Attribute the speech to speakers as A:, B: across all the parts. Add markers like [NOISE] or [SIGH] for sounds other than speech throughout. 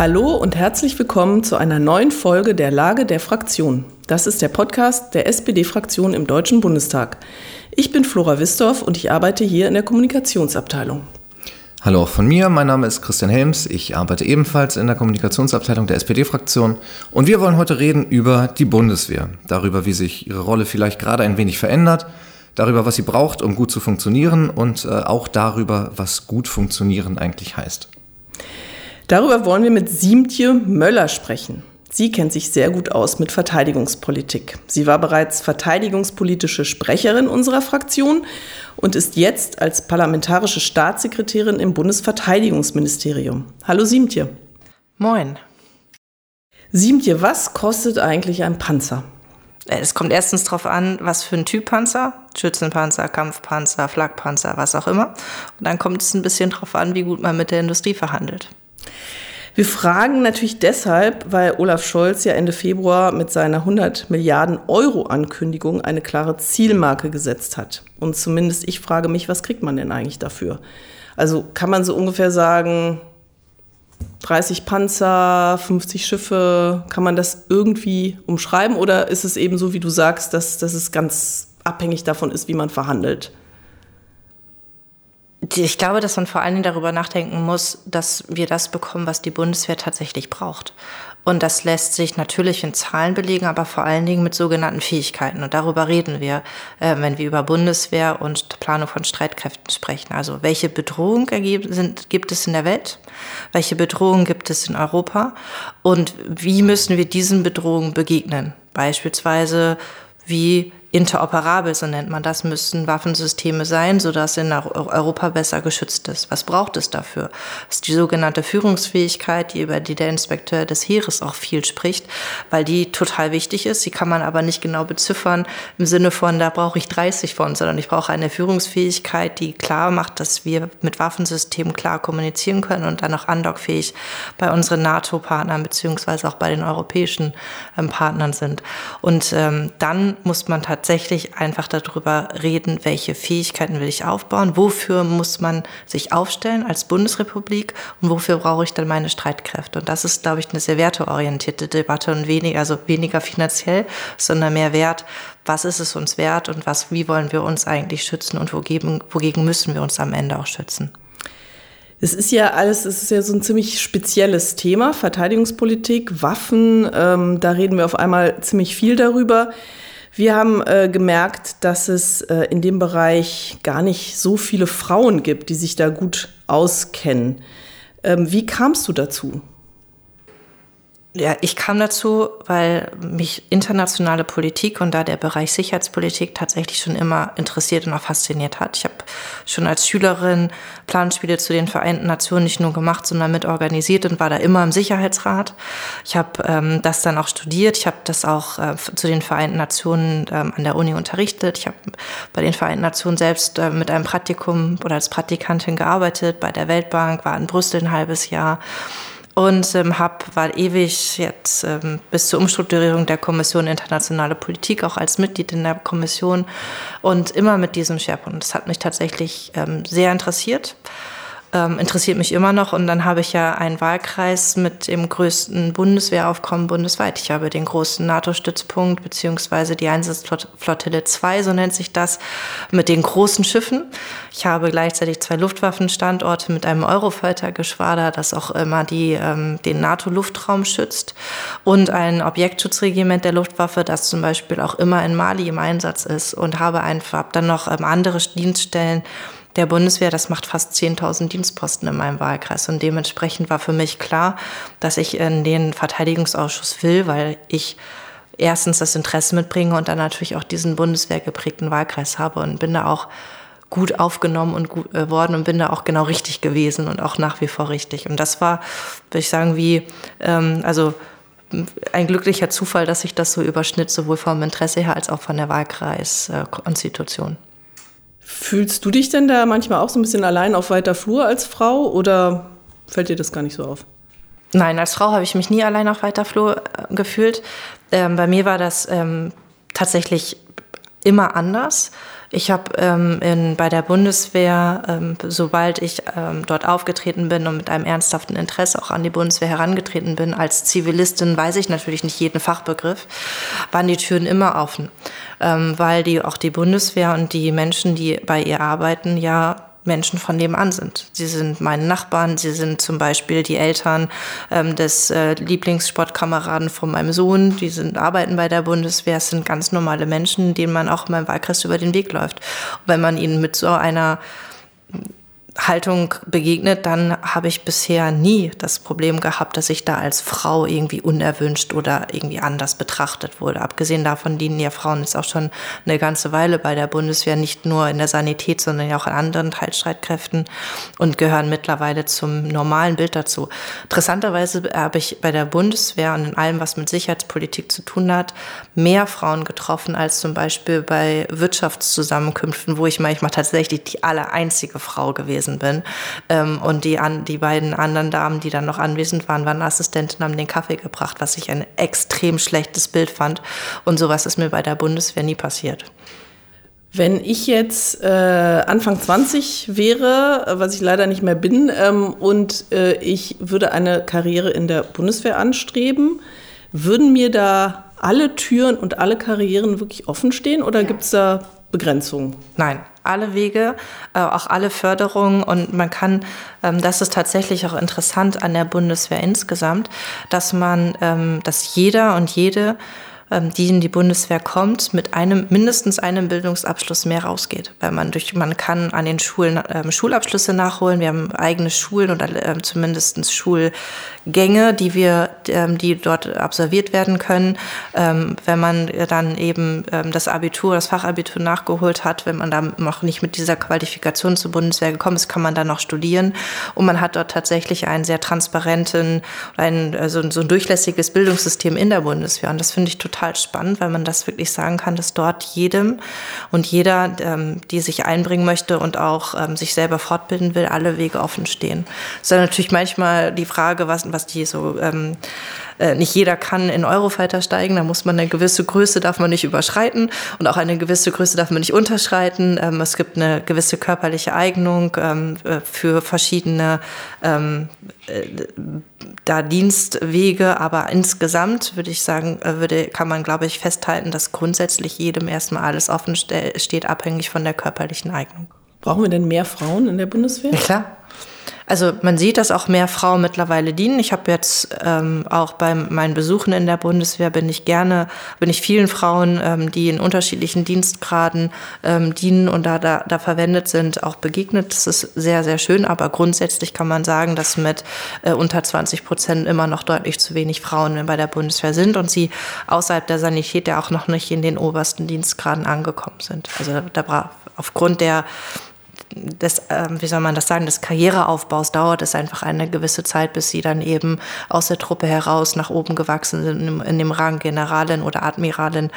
A: Hallo und herzlich willkommen zu einer neuen Folge der Lage der Fraktion. Das ist der Podcast der SPD-Fraktion im Deutschen Bundestag. Ich bin Flora Wistorf und ich arbeite hier in der Kommunikationsabteilung.
B: Hallo auch von mir, mein Name ist Christian Helms, ich arbeite ebenfalls in der Kommunikationsabteilung der SPD-Fraktion und wir wollen heute reden über die Bundeswehr, darüber, wie sich ihre Rolle vielleicht gerade ein wenig verändert, darüber, was sie braucht, um gut zu funktionieren und äh, auch darüber, was gut funktionieren eigentlich heißt.
A: Darüber wollen wir mit Siemtje Möller sprechen. Sie kennt sich sehr gut aus mit Verteidigungspolitik. Sie war bereits verteidigungspolitische Sprecherin unserer Fraktion und ist jetzt als parlamentarische Staatssekretärin im Bundesverteidigungsministerium. Hallo Siemtje.
C: Moin.
A: Siemtje, was kostet eigentlich ein Panzer?
C: Es kommt erstens darauf an, was für ein Typ Panzer, Schützenpanzer, Kampfpanzer, Flakpanzer, was auch immer. Und dann kommt es ein bisschen darauf an, wie gut man mit der Industrie verhandelt.
A: Wir fragen natürlich deshalb, weil Olaf Scholz ja Ende Februar mit seiner 100 Milliarden Euro Ankündigung eine klare Zielmarke gesetzt hat. Und zumindest ich frage mich, was kriegt man denn eigentlich dafür? Also kann man so ungefähr sagen, 30 Panzer, 50 Schiffe, kann man das irgendwie umschreiben oder ist es eben so, wie du sagst, dass, dass es ganz abhängig davon ist, wie man verhandelt?
C: Ich glaube, dass man vor allen Dingen darüber nachdenken muss, dass wir das bekommen, was die Bundeswehr tatsächlich braucht. Und das lässt sich natürlich in Zahlen belegen, aber vor allen Dingen mit sogenannten Fähigkeiten. Und darüber reden wir, äh, wenn wir über Bundeswehr und Planung von Streitkräften sprechen. Also welche Bedrohungen gibt es in der Welt? Welche Bedrohungen gibt es in Europa? Und wie müssen wir diesen Bedrohungen begegnen? Beispielsweise wie interoperabel, so nennt man das, müssten Waffensysteme sein, sodass in Europa besser geschützt ist. Was braucht es dafür? Das ist die sogenannte Führungsfähigkeit, die über die der Inspekteur des Heeres auch viel spricht, weil die total wichtig ist. Die kann man aber nicht genau beziffern im Sinne von, da brauche ich 30 von, sondern ich brauche eine Führungsfähigkeit, die klar macht, dass wir mit Waffensystemen klar kommunizieren können und dann auch andockfähig bei unseren NATO-Partnern beziehungsweise auch bei den europäischen ähm, Partnern sind. Und ähm, dann muss man tatsächlich tatsächlich einfach darüber reden, welche Fähigkeiten will ich aufbauen, wofür muss man sich aufstellen als Bundesrepublik und wofür brauche ich dann meine Streitkräfte. Und das ist, glaube ich, eine sehr werteorientierte Debatte und weniger, also weniger finanziell, sondern mehr Wert. Was ist es uns wert und was, wie wollen wir uns eigentlich schützen und wogegen, wogegen müssen wir uns am Ende auch schützen?
A: Es ist ja alles, es ist ja so ein ziemlich spezielles Thema, Verteidigungspolitik, Waffen, ähm, da reden wir auf einmal ziemlich viel darüber. Wir haben äh, gemerkt, dass es äh, in dem Bereich gar nicht so viele Frauen gibt, die sich da gut auskennen. Ähm, wie kamst du dazu?
C: Ja, ich kam dazu, weil mich internationale Politik und da der Bereich Sicherheitspolitik tatsächlich schon immer interessiert und auch fasziniert hat. Ich habe schon als Schülerin Planspiele zu den Vereinten Nationen nicht nur gemacht, sondern mit organisiert und war da immer im Sicherheitsrat. Ich habe ähm, das dann auch studiert. Ich habe das auch äh, zu den Vereinten Nationen ähm, an der Uni unterrichtet. Ich habe bei den Vereinten Nationen selbst äh, mit einem Praktikum oder als Praktikantin gearbeitet, bei der Weltbank, war in Brüssel ein halbes Jahr und ähm, hab, war ewig jetzt ähm, bis zur Umstrukturierung der Kommission Internationale Politik auch als Mitglied in der Kommission und immer mit diesem Schwerpunkt. Das hat mich tatsächlich ähm, sehr interessiert ähm, interessiert mich immer noch. Und dann habe ich ja einen Wahlkreis mit dem größten Bundeswehraufkommen bundesweit. Ich habe den großen NATO-Stützpunkt beziehungsweise die Einsatzflottille 2, so nennt sich das, mit den großen Schiffen. Ich habe gleichzeitig zwei Luftwaffenstandorte mit einem Eurofighter-Geschwader, das auch immer die, ähm, den NATO-Luftraum schützt. Und ein Objektschutzregiment der Luftwaffe, das zum Beispiel auch immer in Mali im Einsatz ist. Und habe einfach dann noch ähm, andere Dienststellen, der Bundeswehr, das macht fast 10.000 Dienstposten in meinem Wahlkreis. Und dementsprechend war für mich klar, dass ich in den Verteidigungsausschuss will, weil ich erstens das Interesse mitbringe und dann natürlich auch diesen Bundeswehr geprägten Wahlkreis habe und bin da auch gut aufgenommen und gut äh, worden und bin da auch genau richtig gewesen und auch nach wie vor richtig. Und das war, würde ich sagen, wie, ähm, also ein glücklicher Zufall, dass sich das so überschnitt, sowohl vom Interesse her als auch von der Wahlkreiskonstitution. Äh,
A: Fühlst du dich denn da manchmal auch so ein bisschen allein auf weiter Flur als Frau oder fällt dir das gar nicht so auf?
C: Nein, als Frau habe ich mich nie allein auf weiter Flur äh, gefühlt. Ähm, bei mir war das ähm, tatsächlich immer anders. Ich habe ähm, bei der Bundeswehr, ähm, sobald ich ähm, dort aufgetreten bin und mit einem ernsthaften Interesse auch an die Bundeswehr herangetreten bin, als Zivilistin weiß ich natürlich nicht jeden Fachbegriff, waren die Türen immer offen, ähm, weil die auch die Bundeswehr und die Menschen, die bei ihr arbeiten, ja Menschen von nebenan sind. Sie sind meine Nachbarn, sie sind zum Beispiel die Eltern ähm, des äh, Lieblingssportkameraden von meinem Sohn, die sind, arbeiten bei der Bundeswehr, es sind ganz normale Menschen, denen man auch in meinem Wahlkreis über den Weg läuft. Und wenn man ihnen mit so einer Haltung begegnet, dann habe ich bisher nie das Problem gehabt, dass ich da als Frau irgendwie unerwünscht oder irgendwie anders betrachtet wurde. Abgesehen davon dienen ja Frauen jetzt auch schon eine ganze Weile bei der Bundeswehr, nicht nur in der Sanität, sondern ja auch in anderen Teilstreitkräften und gehören mittlerweile zum normalen Bild dazu. Interessanterweise habe ich bei der Bundeswehr und in allem, was mit Sicherheitspolitik zu tun hat, mehr Frauen getroffen als zum Beispiel bei Wirtschaftszusammenkünften, wo ich manchmal tatsächlich die aller einzige Frau gewesen gewesen bin. Ähm, und die, an, die beiden anderen Damen, die dann noch anwesend waren, waren Assistenten, haben den Kaffee gebracht, was ich ein extrem schlechtes Bild fand. Und sowas ist mir bei der Bundeswehr nie passiert.
A: Wenn ich jetzt äh, Anfang 20 wäre, was ich leider nicht mehr bin, ähm, und äh, ich würde eine Karriere in der Bundeswehr anstreben, würden mir da alle Türen und alle Karrieren wirklich offen stehen oder ja. gibt es da Begrenzungen?
C: Nein, alle Wege, äh, auch alle Förderungen und man kann, ähm, das ist tatsächlich auch interessant an der Bundeswehr insgesamt, dass man, ähm, dass jeder und jede die in die Bundeswehr kommt, mit einem mindestens einem Bildungsabschluss mehr rausgeht. Weil man durch, man kann an den Schulen ähm, Schulabschlüsse nachholen. Wir haben eigene Schulen oder ähm, zumindest Schulgänge, die wir, ähm, die dort absolviert werden können. Ähm, wenn man dann eben ähm, das Abitur, das Fachabitur nachgeholt hat, wenn man da noch nicht mit dieser Qualifikation zur Bundeswehr gekommen ist, kann man dann noch studieren. Und man hat dort tatsächlich einen sehr transparenten, ein, also so ein durchlässiges Bildungssystem in der Bundeswehr. Und das finde ich total total spannend, weil man das wirklich sagen kann, dass dort jedem und jeder, ähm, die sich einbringen möchte und auch ähm, sich selber fortbilden will, alle Wege offen stehen. Es ist natürlich manchmal die Frage, was, was die so ähm, äh, nicht jeder kann in Eurofighter steigen, da muss man eine gewisse Größe darf man nicht überschreiten und auch eine gewisse Größe darf man nicht unterschreiten. Ähm, es gibt eine gewisse körperliche Eignung ähm, äh, für verschiedene ähm, äh, da Dienstwege, aber insgesamt würde ich sagen, würde, kann man, glaube ich, festhalten, dass grundsätzlich jedem erstmal alles offen steht, abhängig von der körperlichen Eignung.
A: Brauchen wir denn mehr Frauen in der Bundeswehr?
C: Ja, klar. Also man sieht, dass auch mehr Frauen mittlerweile dienen. Ich habe jetzt ähm, auch bei meinen Besuchen in der Bundeswehr bin ich gerne, bin ich vielen Frauen, ähm, die in unterschiedlichen Dienstgraden ähm, dienen und da, da, da verwendet sind, auch begegnet. Das ist sehr, sehr schön. Aber grundsätzlich kann man sagen, dass mit äh, unter 20 Prozent immer noch deutlich zu wenig Frauen bei der Bundeswehr sind und sie außerhalb der Sanität ja auch noch nicht in den obersten Dienstgraden angekommen sind. Also da aufgrund der des, äh, wie soll man das sagen, des Karriereaufbaus dauert es einfach eine gewisse Zeit, bis sie dann eben aus der Truppe heraus nach oben gewachsen sind, in, dem Rang Generalin oder Admiralin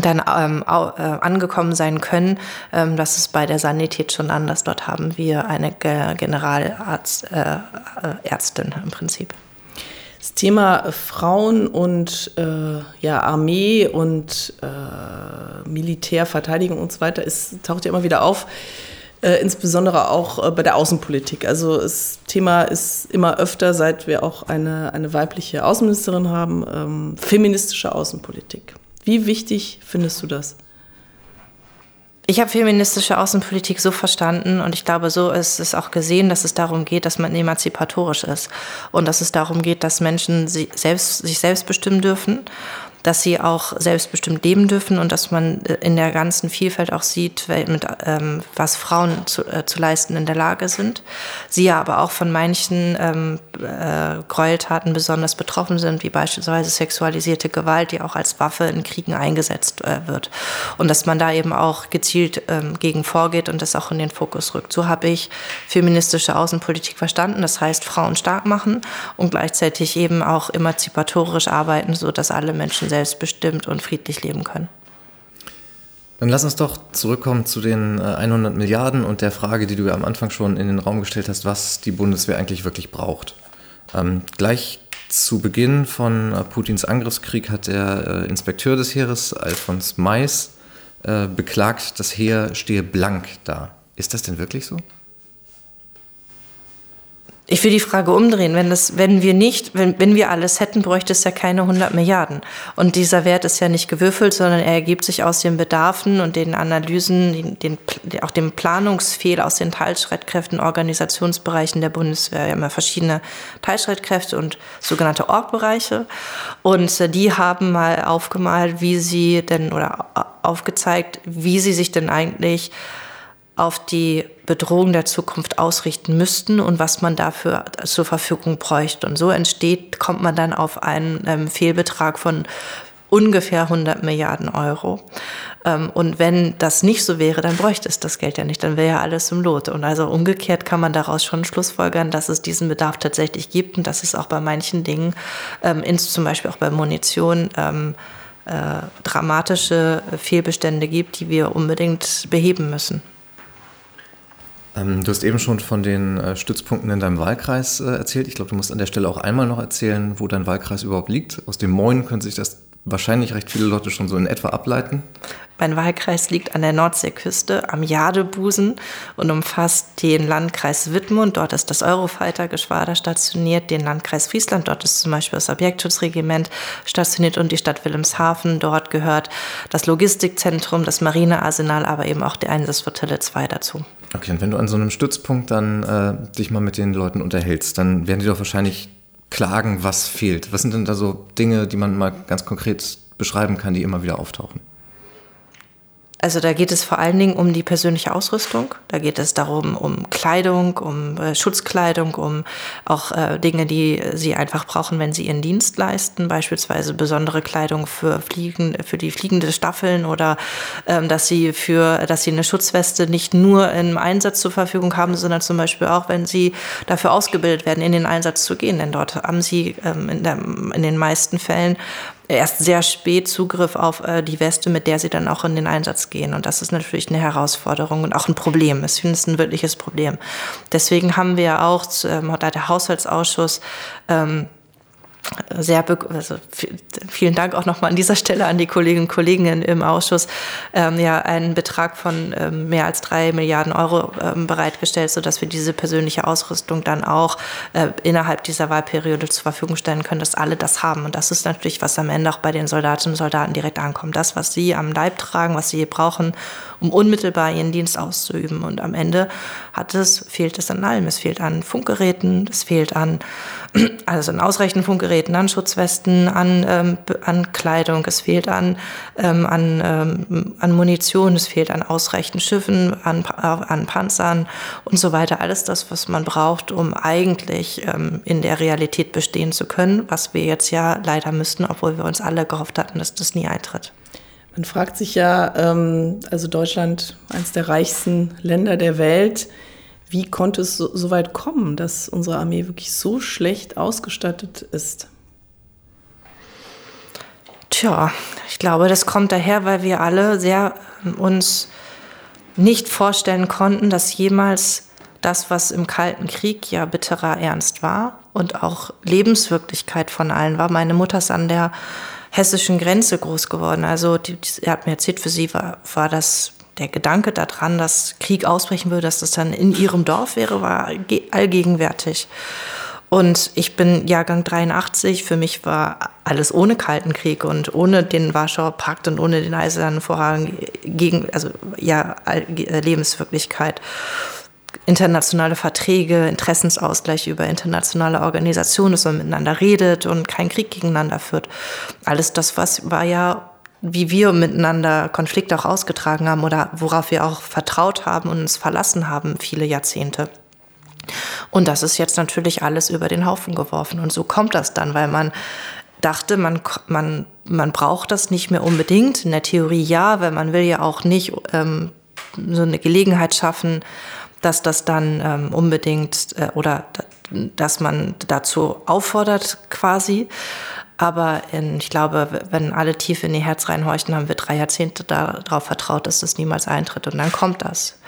C: dann ähm, äh, angekommen sein können. Ähm, das ist bei der Sanität schon anders. Dort haben wir eine Generalärztin äh, äh im Prinzip.
A: Das Thema Frauen und äh, ja, Armee und äh, Militär, Verteidigung und so weiter ist, taucht ja immer wieder auf äh, insbesondere auch äh, bei der Außenpolitik. Also das Thema ist immer öfter, seit wir auch eine, eine weibliche Außenministerin haben, ähm, feministische Außenpolitik. Wie wichtig findest du das?
C: Ich habe feministische Außenpolitik so verstanden und ich glaube, so ist es auch gesehen, dass es darum geht, dass man emanzipatorisch ist und dass es darum geht, dass Menschen sich selbst, sich selbst bestimmen dürfen dass sie auch selbstbestimmt leben dürfen und dass man äh, in der ganzen Vielfalt auch sieht, mit, ähm, was Frauen zu, äh, zu, leisten in der Lage sind. Sie ja aber auch von manchen ähm, äh, Gräueltaten besonders betroffen sind, wie beispielsweise sexualisierte Gewalt, die auch als Waffe in Kriegen eingesetzt äh, wird. Und dass man da eben auch gezielt ähm, gegen vorgeht und das auch in den Fokus rückt. So habe ich feministische Außenpolitik verstanden. Das heißt, Frauen stark machen und gleichzeitig eben auch emanzipatorisch arbeiten, sodass alle Menschen selbstbestimmt und friedlich leben können.
B: Dann lass uns doch zurückkommen zu den 100 äh, Milliarden und der Frage, die du ja am Anfang schon in den Raum gestellt hast, was die Bundeswehr eigentlich wirklich braucht. Ähm, gleich zu Beginn von äh, Putins Angriffskrieg hat der äh, Inspekteur des Heeres, Alfons Mais, äh, beklagt, das Heer stehe blank da. Ist das denn wirklich so?
C: Ich will die Frage umdrehen. Wenn, das, wenn wir nicht, wenn, wenn wir alles hätten, bräuchte es ja keine 100 Milliarden. Und dieser Wert ist ja nicht gewürfelt, sondern er ergibt sich aus den Bedarfen und den Analysen, den, den, auch dem Planungsfehl aus den Teilstreitkräften, Organisationsbereichen der Bundeswehr. Wir haben ja verschiedene Teilstreitkräfte und sogenannte Orgbereiche. Und äh, die haben mal aufgemalt, wie sie denn oder aufgezeigt, wie sie sich denn eigentlich auf die Bedrohung der Zukunft ausrichten müssten und was man dafür zur Verfügung bräuchte. Und so entsteht, kommt man dann auf einen ähm, Fehlbetrag von ungefähr 100 Milliarden Euro. Ähm, und wenn das nicht so wäre, dann bräuchte es das Geld ja nicht, dann wäre ja alles im Lot. Und also umgekehrt kann man daraus schon schlussfolgern, dass es diesen Bedarf tatsächlich gibt und dass es auch bei manchen Dingen, ähm, ins, zum Beispiel auch bei Munition, ähm, äh, dramatische Fehlbestände gibt, die wir unbedingt beheben müssen.
B: Ähm, du hast eben schon von den äh, Stützpunkten in deinem Wahlkreis äh, erzählt. Ich glaube, du musst an der Stelle auch einmal noch erzählen, wo dein Wahlkreis überhaupt liegt. Aus dem Moin können sich das wahrscheinlich recht viele Leute schon so in etwa ableiten.
C: Mein Wahlkreis liegt an der Nordseeküste am Jadebusen und umfasst den Landkreis Wittmund. Dort ist das Eurofighter-Geschwader stationiert, den Landkreis Friesland. Dort ist zum Beispiel das Objektschutzregiment stationiert und die Stadt Wilhelmshaven. Dort gehört das Logistikzentrum, das Marinearsenal, aber eben auch die Einsatzflottille 2 dazu.
B: Okay, und wenn du an so einem Stützpunkt dann äh, dich mal mit den Leuten unterhältst, dann werden die doch wahrscheinlich klagen, was fehlt. Was sind denn da so Dinge, die man mal ganz konkret beschreiben kann, die immer wieder auftauchen?
C: Also da geht es vor allen Dingen um die persönliche Ausrüstung. Da geht es darum, um Kleidung, um äh, Schutzkleidung, um auch äh, Dinge, die sie einfach brauchen, wenn sie ihren Dienst leisten. Beispielsweise besondere Kleidung für Fliegen, für die fliegende Staffeln oder ähm, dass sie für, dass sie eine Schutzweste nicht nur im Einsatz zur Verfügung haben, sondern zum Beispiel auch, wenn sie dafür ausgebildet werden, in den Einsatz zu gehen. Denn dort haben sie ähm, in, der, in den meisten Fällen erst sehr spät Zugriff auf äh, die Weste, mit der sie dann auch in den Einsatz gehen. Und das ist natürlich eine Herausforderung und auch ein Problem. Ich finde es ein wirkliches Problem. Deswegen haben wir auch, ähm, da der Haushaltsausschuss ähm, sehr, also vielen Dank auch nochmal an dieser Stelle an die Kolleginnen und Kollegen im Ausschuss, ähm, ja einen Betrag von ähm, mehr als drei Milliarden Euro ähm, bereitgestellt, sodass wir diese persönliche Ausrüstung dann auch äh, innerhalb dieser Wahlperiode zur Verfügung stellen können, dass alle das haben. Und das ist natürlich, was am Ende auch bei den Soldatinnen und Soldaten direkt ankommt. Das, was sie am Leib tragen, was sie brauchen, um unmittelbar ihren Dienst auszuüben. Und am Ende hat es, fehlt es an allem. Es fehlt an Funkgeräten, es fehlt an, [CLEARS THROAT] also an ausreichenden Funkgeräten, an Schutzwesten, an, ähm, an Kleidung, es fehlt an, ähm, an, ähm, an Munition, es fehlt an ausreichenden Schiffen, an, an Panzern und so weiter. Alles das, was man braucht, um eigentlich ähm, in der Realität bestehen zu können, was wir jetzt ja leider müssten, obwohl wir uns alle gehofft hatten, dass das nie eintritt.
A: Man fragt sich ja, ähm, also Deutschland, eines der reichsten Länder der Welt, wie konnte es so, so weit kommen, dass unsere Armee wirklich so schlecht ausgestattet ist?
C: Tja, ich glaube, das kommt daher, weil wir alle sehr ähm, uns nicht vorstellen konnten, dass jemals das, was im Kalten Krieg ja bitterer Ernst war und auch Lebenswirklichkeit von allen war. Meine Mutter ist an der hessischen Grenze groß geworden. Also die, er hat mir erzählt, für sie war, war das der Gedanke daran, dass Krieg ausbrechen würde, dass das dann in ihrem Dorf wäre, war allgegenwärtig. Und ich bin Jahrgang 83. Für mich war alles ohne Kalten Krieg und ohne den Warschauer Pakt und ohne den Eisernen Vorhang gegen, also ja, Lebenswirklichkeit internationale Verträge, Interessensausgleich über internationale Organisationen, dass man miteinander redet und keinen Krieg gegeneinander führt. Alles das, was war ja, wie wir miteinander Konflikte auch ausgetragen haben oder worauf wir auch vertraut haben und uns verlassen haben, viele Jahrzehnte. Und das ist jetzt natürlich alles über den Haufen geworfen. Und so kommt das dann, weil man dachte, man, man, man braucht das nicht mehr unbedingt. In der Theorie ja, weil man will ja auch nicht ähm, so eine Gelegenheit schaffen, dass das dann ähm, unbedingt äh, oder dass man dazu auffordert quasi. Aber in, ich glaube, wenn alle tief in ihr Herz reinhorchen, haben wir drei Jahrzehnte darauf vertraut, dass das niemals eintritt. Und dann kommt das.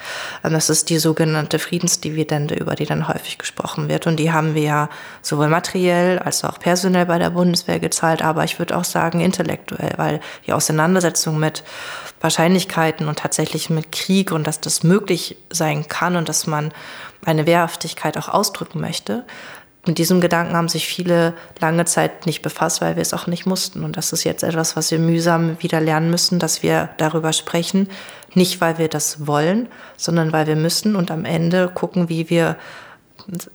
C: Und das ist die sogenannte Friedensdividende, über die dann häufig gesprochen wird. Und die haben wir ja sowohl materiell als auch personell bei der Bundeswehr gezahlt, aber ich würde auch sagen intellektuell, weil die Auseinandersetzung mit Wahrscheinlichkeiten und tatsächlich mit Krieg und dass das möglich sein kann und dass man eine Wehrhaftigkeit auch ausdrücken möchte, mit diesem Gedanken haben sich viele lange Zeit nicht befasst, weil wir es auch nicht mussten. Und das ist jetzt etwas, was wir mühsam wieder lernen müssen, dass wir darüber sprechen. Nicht, weil wir das wollen, sondern weil wir müssen und am Ende gucken, wie wir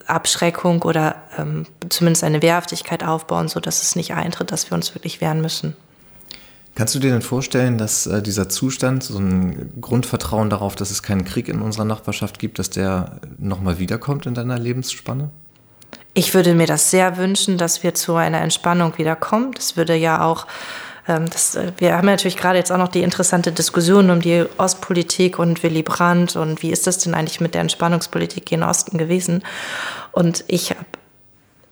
C: Abschreckung oder ähm, zumindest eine Wehrhaftigkeit aufbauen, sodass es nicht eintritt, dass wir uns wirklich wehren müssen.
B: Kannst du dir denn vorstellen, dass äh, dieser Zustand, so ein Grundvertrauen darauf, dass es keinen Krieg in unserer Nachbarschaft gibt, dass der nochmal wiederkommt in deiner Lebensspanne?
C: Ich würde mir das sehr wünschen, dass wir zu einer Entspannung wiederkommen. Das würde ja auch ähm, das, äh, wir haben natürlich gerade jetzt auch noch die interessante Diskussion um die Ostpolitik und Willy Brandt und wie ist das denn eigentlich mit der Entspannungspolitik in Osten gewesen. Und ich habe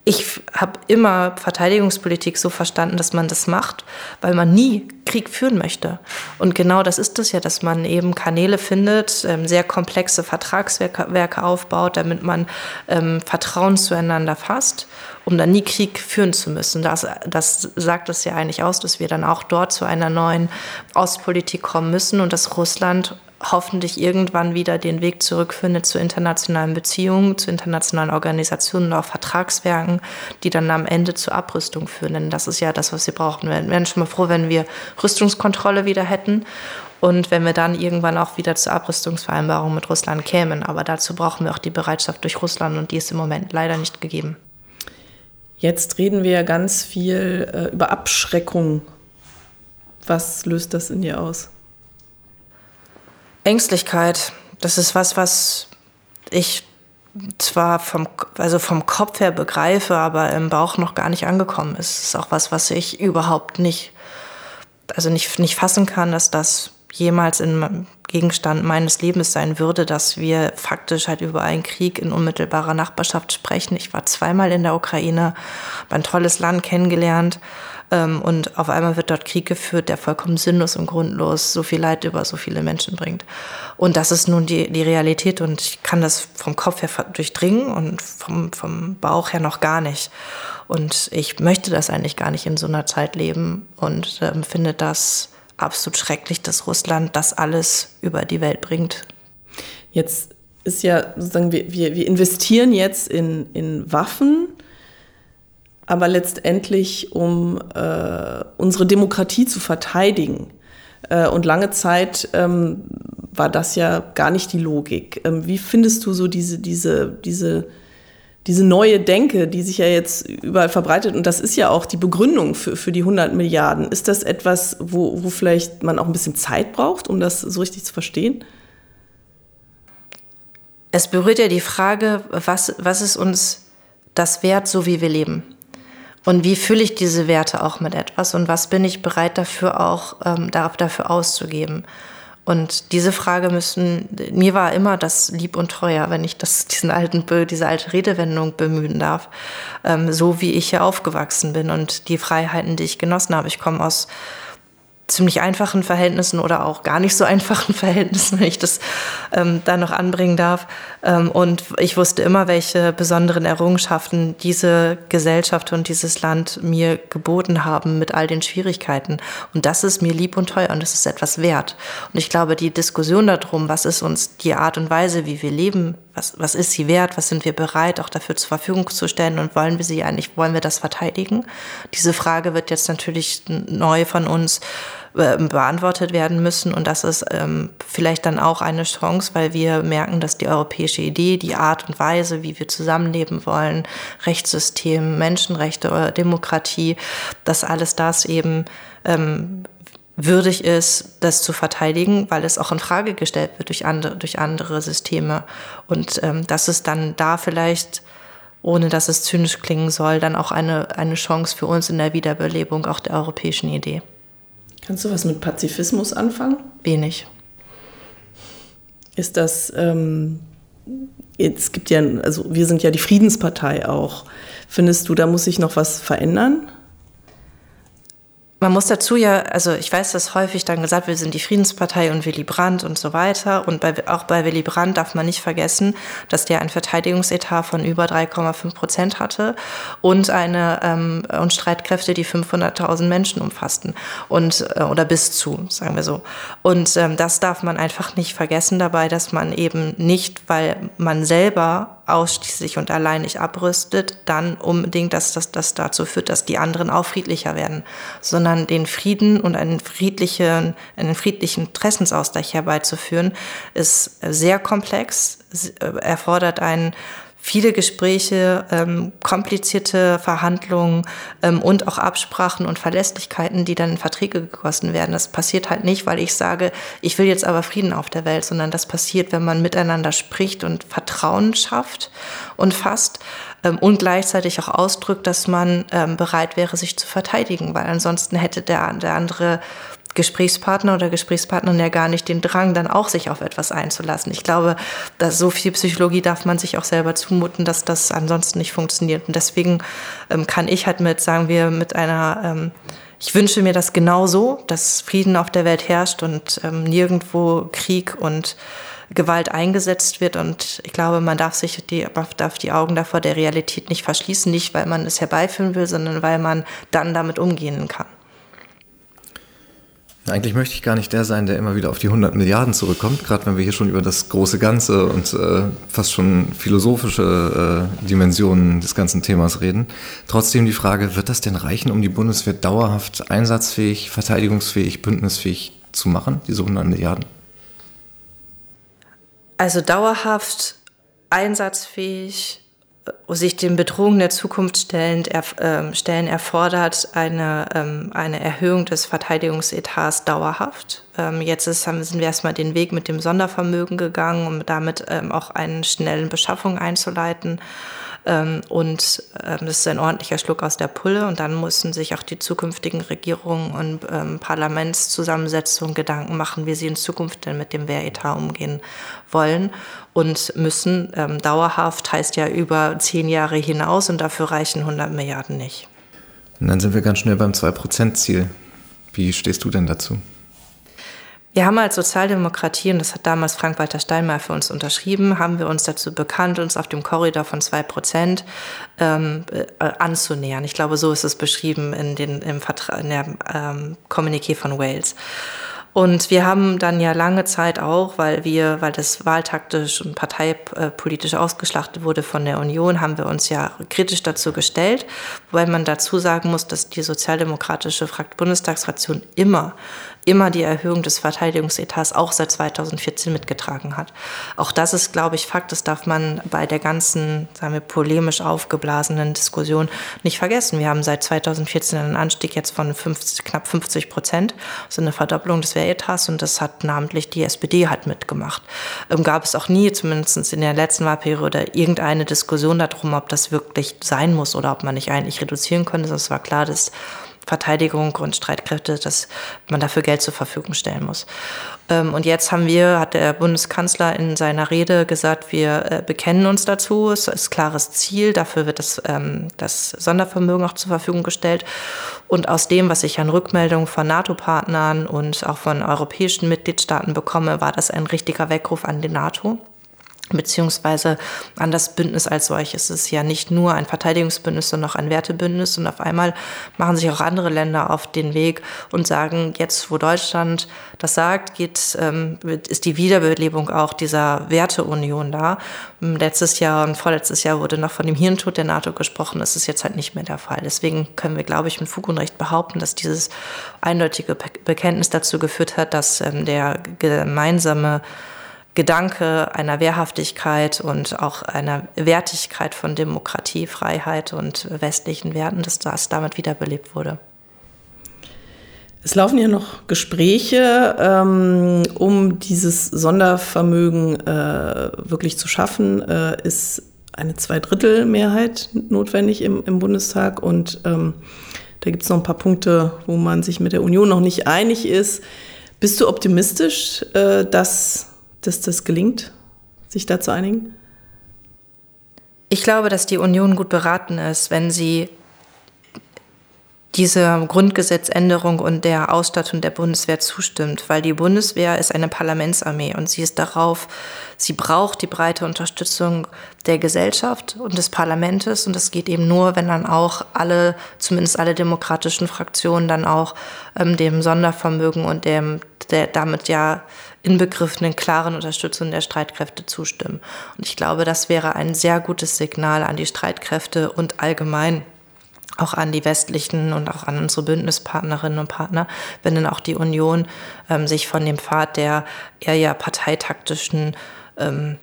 C: ich habe immer Verteidigungspolitik so verstanden, dass man das macht, weil man nie Krieg führen möchte. Und genau das ist es ja, dass man eben Kanäle findet, ähm, sehr komplexe Vertragswerke aufbaut, damit man ähm, Vertrauen zueinander fasst, um dann nie Krieg führen zu müssen. Das, das sagt es ja eigentlich aus, dass wir dann auch dort zu einer neuen Ostpolitik kommen müssen und dass Russland hoffentlich irgendwann wieder den Weg zurückfindet zu internationalen Beziehungen, zu internationalen Organisationen auch Vertragswerken, die dann am Ende zur Abrüstung führen. Denn das ist ja das, was wir brauchen. Wir wären schon mal froh, wenn wir Rüstungskontrolle wieder hätten und wenn wir dann irgendwann auch wieder zur Abrüstungsvereinbarung mit Russland kämen. Aber dazu brauchen wir auch die Bereitschaft durch Russland und die ist im Moment leider nicht gegeben.
A: Jetzt reden wir ganz viel äh, über Abschreckung. Was löst das in dir aus?
C: Ängstlichkeit, das ist was, was ich zwar vom, also vom Kopf her begreife, aber im Bauch noch gar nicht angekommen ist. Es ist auch was, was ich überhaupt nicht, also nicht, nicht fassen kann, dass das jemals in Gegenstand meines Lebens sein würde, dass wir faktisch halt über einen Krieg in unmittelbarer Nachbarschaft sprechen. Ich war zweimal in der Ukraine, habe ein tolles Land kennengelernt und auf einmal wird dort Krieg geführt, der vollkommen sinnlos und grundlos so viel Leid über so viele Menschen bringt. Und das ist nun die, die Realität und ich kann das vom Kopf her durchdringen und vom, vom Bauch her noch gar nicht. Und ich möchte das eigentlich gar nicht in so einer Zeit leben und ähm, finde das absolut schrecklich, dass Russland das alles über die Welt bringt.
A: Jetzt ist ja sozusagen, wir, wir, wir investieren jetzt in, in Waffen, aber letztendlich, um äh, unsere Demokratie zu verteidigen. Äh, und lange Zeit ähm, war das ja gar nicht die Logik. Ähm, wie findest du so diese, diese, diese, diese neue Denke, die sich ja jetzt überall verbreitet? Und das ist ja auch die Begründung für, für die 100 Milliarden. Ist das etwas, wo, wo vielleicht man auch ein bisschen Zeit braucht, um das so richtig zu verstehen?
C: Es berührt ja die Frage, was, was ist uns das wert, so wie wir leben? Und wie fülle ich diese Werte auch mit etwas und was bin ich bereit dafür auch ähm, dafür auszugeben? Und diese Frage müssen, mir war immer das lieb und teuer, wenn ich das, [LAUGHS] diesen alten, diese alte Redewendung bemühen darf, ähm, so wie ich hier aufgewachsen bin und die Freiheiten, die ich genossen habe. Ich komme aus ziemlich einfachen Verhältnissen oder auch gar nicht so einfachen [LAUGHS] Verhältnissen, wenn ich das ähm, da noch anbringen darf. Ähm, und ich wusste immer, welche besonderen Errungenschaften diese Gesellschaft und dieses Land mir geboten haben mit all den Schwierigkeiten. Und das ist mir lieb und teuer und das ist etwas wert. Und ich glaube, die Diskussion darum, was ist uns die Art und Weise, wie wir leben, was, was ist sie wert, was sind wir bereit, auch dafür zur Verfügung zu stellen? Und wollen wir sie eigentlich, wollen wir das verteidigen? Diese Frage wird jetzt natürlich neu von uns äh, beantwortet werden müssen. Und das ist ähm, vielleicht dann auch eine Chance, weil wir merken, dass die europäische Idee, die Art und Weise, wie wir zusammenleben wollen, Rechtssystem, Menschenrechte, Demokratie, dass alles das eben ähm, würdig ist, das zu verteidigen, weil es auch in Frage gestellt wird durch andere, durch andere Systeme. Und ähm, dass es dann da vielleicht, ohne dass es zynisch klingen soll, dann auch eine, eine Chance für uns in der Wiederbelebung auch der europäischen Idee.
A: Kannst du was mit Pazifismus anfangen?
C: Wenig.
A: Ist das, ähm, es gibt ja, also wir sind ja die Friedenspartei auch. Findest du, da muss sich noch was verändern?
C: Man muss dazu ja, also ich weiß, dass häufig dann gesagt, wir sind die Friedenspartei und Willy Brandt und so weiter. Und bei, auch bei Willy Brandt darf man nicht vergessen, dass der ein Verteidigungsetat von über 3,5 Prozent hatte und eine ähm, und Streitkräfte, die 500.000 Menschen umfassten und äh, oder bis zu, sagen wir so. Und ähm, das darf man einfach nicht vergessen dabei, dass man eben nicht, weil man selber ausschließlich und alleinig abrüstet, dann unbedingt, dass das, das dazu führt, dass die anderen auch friedlicher werden, sondern den Frieden und einen friedlichen, einen friedlichen Interessensausgleich herbeizuführen, ist sehr komplex, erfordert einen viele Gespräche, ähm, komplizierte Verhandlungen ähm, und auch Absprachen und Verlässlichkeiten, die dann in Verträge gegossen werden. Das passiert halt nicht, weil ich sage, ich will jetzt aber Frieden auf der Welt, sondern das passiert, wenn man miteinander spricht und Vertrauen schafft und fasst ähm, und gleichzeitig auch ausdrückt, dass man ähm, bereit wäre, sich zu verteidigen, weil ansonsten hätte der, der andere Gesprächspartner oder Gesprächspartnerin ja gar nicht den Drang, dann auch sich auf etwas einzulassen. Ich glaube, dass so viel Psychologie darf man sich auch selber zumuten, dass das ansonsten nicht funktioniert. Und deswegen ähm, kann ich halt mit, sagen wir, mit einer, ähm, ich wünsche mir das genauso, dass Frieden auf der Welt herrscht und ähm, nirgendwo Krieg und Gewalt eingesetzt wird. Und ich glaube, man darf sich die, darf die Augen davor der Realität nicht verschließen, nicht weil man es herbeiführen will, sondern weil man dann damit umgehen kann.
B: Eigentlich möchte ich gar nicht der sein, der immer wieder auf die 100 Milliarden zurückkommt, gerade wenn wir hier schon über das große Ganze und äh, fast schon philosophische äh, Dimensionen des ganzen Themas reden. Trotzdem die Frage, wird das denn reichen, um die Bundeswehr dauerhaft einsatzfähig, verteidigungsfähig, bündnisfähig zu machen, diese 100 Milliarden?
C: Also dauerhaft einsatzfähig sich den Bedrohungen der Zukunft stellend, äh, stellen, erfordert eine, ähm, eine Erhöhung des Verteidigungsetats dauerhaft. Ähm, jetzt ist, haben, sind wir erstmal den Weg mit dem Sondervermögen gegangen, um damit ähm, auch eine schnelle Beschaffung einzuleiten. Ähm, und ähm, das ist ein ordentlicher Schluck aus der Pulle. Und dann mussten sich auch die zukünftigen Regierungen und ähm, Parlamentszusammensetzungen Gedanken machen, wie sie in Zukunft denn mit dem Wehretat umgehen wollen und müssen. Dauerhaft heißt ja über zehn Jahre hinaus und dafür reichen 100 Milliarden nicht.
B: Und dann sind wir ganz schnell beim 2-Prozent-Ziel. Wie stehst du denn dazu?
C: Wir haben als Sozialdemokratie, und das hat damals Frank-Walter Steinmeier für uns unterschrieben, haben wir uns dazu bekannt, uns auf dem Korridor von zwei Prozent ähm, äh, anzunähern. Ich glaube, so ist es beschrieben in, den, im Vertra in der ähm, Kommuniqué von Wales. Und wir haben dann ja lange Zeit auch, weil wir, weil das wahltaktisch und parteipolitisch ausgeschlachtet wurde von der Union, haben wir uns ja kritisch dazu gestellt, wobei man dazu sagen muss, dass die sozialdemokratische Bundestagsfraktion immer immer die Erhöhung des Verteidigungsetats auch seit 2014 mitgetragen hat. Auch das ist, glaube ich, Fakt. Das darf man bei der ganzen, sagen wir, polemisch aufgeblasenen Diskussion nicht vergessen. Wir haben seit 2014 einen Anstieg jetzt von 50, knapp 50 Prozent, also eine Verdopplung des Wehretats und das hat namentlich die SPD halt mitgemacht. Ähm, gab es auch nie, zumindest in der letzten Wahlperiode, irgendeine Diskussion darum, ob das wirklich sein muss oder ob man nicht eigentlich reduzieren könnte. Es war klar, dass Verteidigung und Streitkräfte, dass man dafür Geld zur Verfügung stellen muss. Ähm, und jetzt haben wir, hat der Bundeskanzler in seiner Rede gesagt, wir äh, bekennen uns dazu. Es ist klares Ziel. Dafür wird das, ähm, das Sondervermögen auch zur Verfügung gestellt. Und aus dem, was ich an Rückmeldungen von NATO-Partnern und auch von europäischen Mitgliedstaaten bekomme, war das ein richtiger Weckruf an die NATO beziehungsweise an das Bündnis als solches. Es ist ja nicht nur ein Verteidigungsbündnis, sondern auch ein Wertebündnis. Und auf einmal machen sich auch andere Länder auf den Weg und sagen, jetzt wo Deutschland das sagt, geht, ähm, ist die Wiederbelebung auch dieser Werteunion da. Letztes Jahr und vorletztes Jahr wurde noch von dem Hirntod der NATO gesprochen. Das ist jetzt halt nicht mehr der Fall. Deswegen können wir, glaube ich, mit Fug und Recht behaupten, dass dieses eindeutige Bekenntnis dazu geführt hat, dass ähm, der gemeinsame Gedanke einer Wehrhaftigkeit und auch einer Wertigkeit von Demokratie, Freiheit und westlichen Werten, dass das damit wiederbelebt wurde.
A: Es laufen ja noch Gespräche, ähm, um dieses Sondervermögen äh, wirklich zu schaffen. Äh, ist eine Zweidrittelmehrheit notwendig im, im Bundestag und ähm, da gibt es noch ein paar Punkte, wo man sich mit der Union noch nicht einig ist. Bist du optimistisch, äh, dass dass das gelingt, sich da zu einigen?
C: Ich glaube, dass die Union gut beraten ist, wenn sie dieser Grundgesetzänderung und der Ausstattung der Bundeswehr zustimmt, weil die Bundeswehr ist eine Parlamentsarmee und sie ist darauf, sie braucht die breite Unterstützung der Gesellschaft und des Parlaments und das geht eben nur, wenn dann auch alle, zumindest alle demokratischen Fraktionen dann auch ähm, dem Sondervermögen und dem der damit ja inbegriffenen klaren Unterstützung der Streitkräfte zustimmen. Und ich glaube, das wäre ein sehr gutes Signal an die Streitkräfte und allgemein auch an die westlichen und auch an unsere Bündnispartnerinnen und Partner, wenn dann auch die Union ähm, sich von dem Pfad der eher ja parteitaktischen ähm,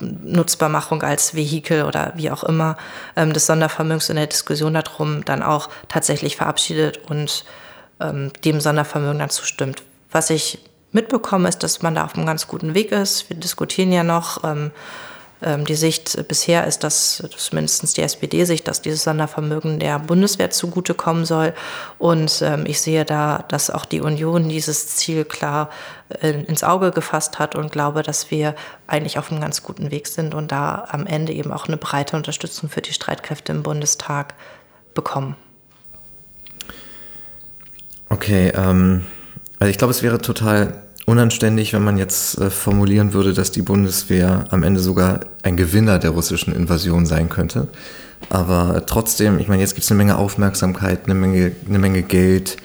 C: Nutzbarmachung als Vehikel oder wie auch immer ähm, des Sondervermögens in der Diskussion darum dann auch tatsächlich verabschiedet und ähm, dem Sondervermögen dann zustimmt. Was ich mitbekomme, ist, dass man da auf einem ganz guten Weg ist. Wir diskutieren ja noch. Ähm, die Sicht bisher ist, dass zumindest die SPD-Sicht, dass dieses Sondervermögen der Bundeswehr zugutekommen soll. Und ähm, ich sehe da, dass auch die Union dieses Ziel klar äh, ins Auge gefasst hat und glaube, dass wir eigentlich auf einem ganz guten Weg sind und da am Ende eben auch eine breite Unterstützung für die Streitkräfte im Bundestag bekommen.
B: Okay, ähm, also ich glaube, es wäre total unanständig, wenn man jetzt äh, formulieren würde, dass die Bundeswehr am Ende sogar ein Gewinner der russischen Invasion sein könnte. Aber trotzdem, ich meine, jetzt gibt es eine Menge Aufmerksamkeit, eine Menge, eine Menge Geld.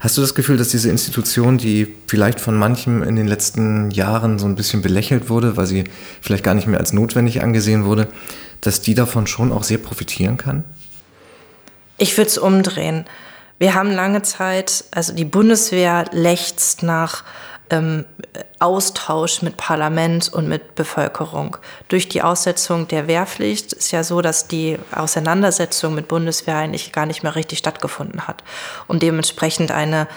B: Hast du das Gefühl, dass diese Institution, die vielleicht von manchem in den letzten Jahren so ein bisschen belächelt wurde, weil sie vielleicht gar nicht mehr als notwendig angesehen wurde, dass die davon schon auch sehr profitieren kann?
C: Ich würde es umdrehen. Wir haben lange Zeit, also die Bundeswehr lechzt nach ähm, Austausch mit Parlament und mit Bevölkerung. Durch die Aussetzung der Wehrpflicht ist ja so, dass die Auseinandersetzung mit Bundeswehr eigentlich gar nicht mehr richtig stattgefunden hat und dementsprechend eine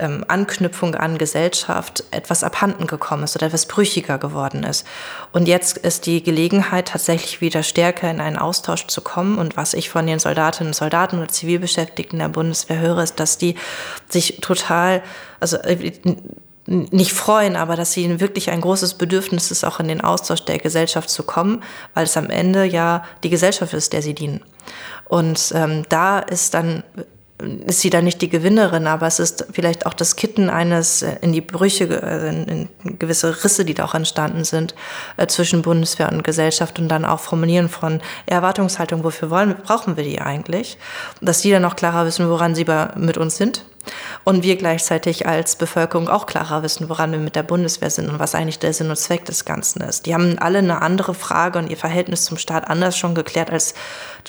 C: ähm, Anknüpfung an Gesellschaft etwas abhanden gekommen ist oder etwas brüchiger geworden ist. Und jetzt ist die Gelegenheit, tatsächlich wieder stärker in einen Austausch zu kommen. Und was ich von den Soldatinnen und Soldaten oder Zivilbeschäftigten der Bundeswehr höre, ist, dass die sich total, also äh, nicht freuen, aber dass sie wirklich ein großes Bedürfnis ist, auch in den Austausch der Gesellschaft zu kommen, weil es am Ende ja die Gesellschaft ist, der sie dienen. Und ähm, da ist dann ist sie dann nicht die Gewinnerin, aber es ist vielleicht auch das Kitten eines äh, in die Brüche, in, in gewisse Risse, die da auch entstanden sind äh, zwischen Bundeswehr und Gesellschaft und dann auch Formulieren von Erwartungshaltung, wofür wollen, brauchen wir die eigentlich, dass die dann auch klarer wissen, woran sie bei, mit uns sind und wir gleichzeitig als Bevölkerung auch klarer wissen, woran wir mit der Bundeswehr sind und was eigentlich der Sinn und Zweck des Ganzen ist. Die haben alle eine andere Frage und ihr Verhältnis zum Staat anders schon geklärt, als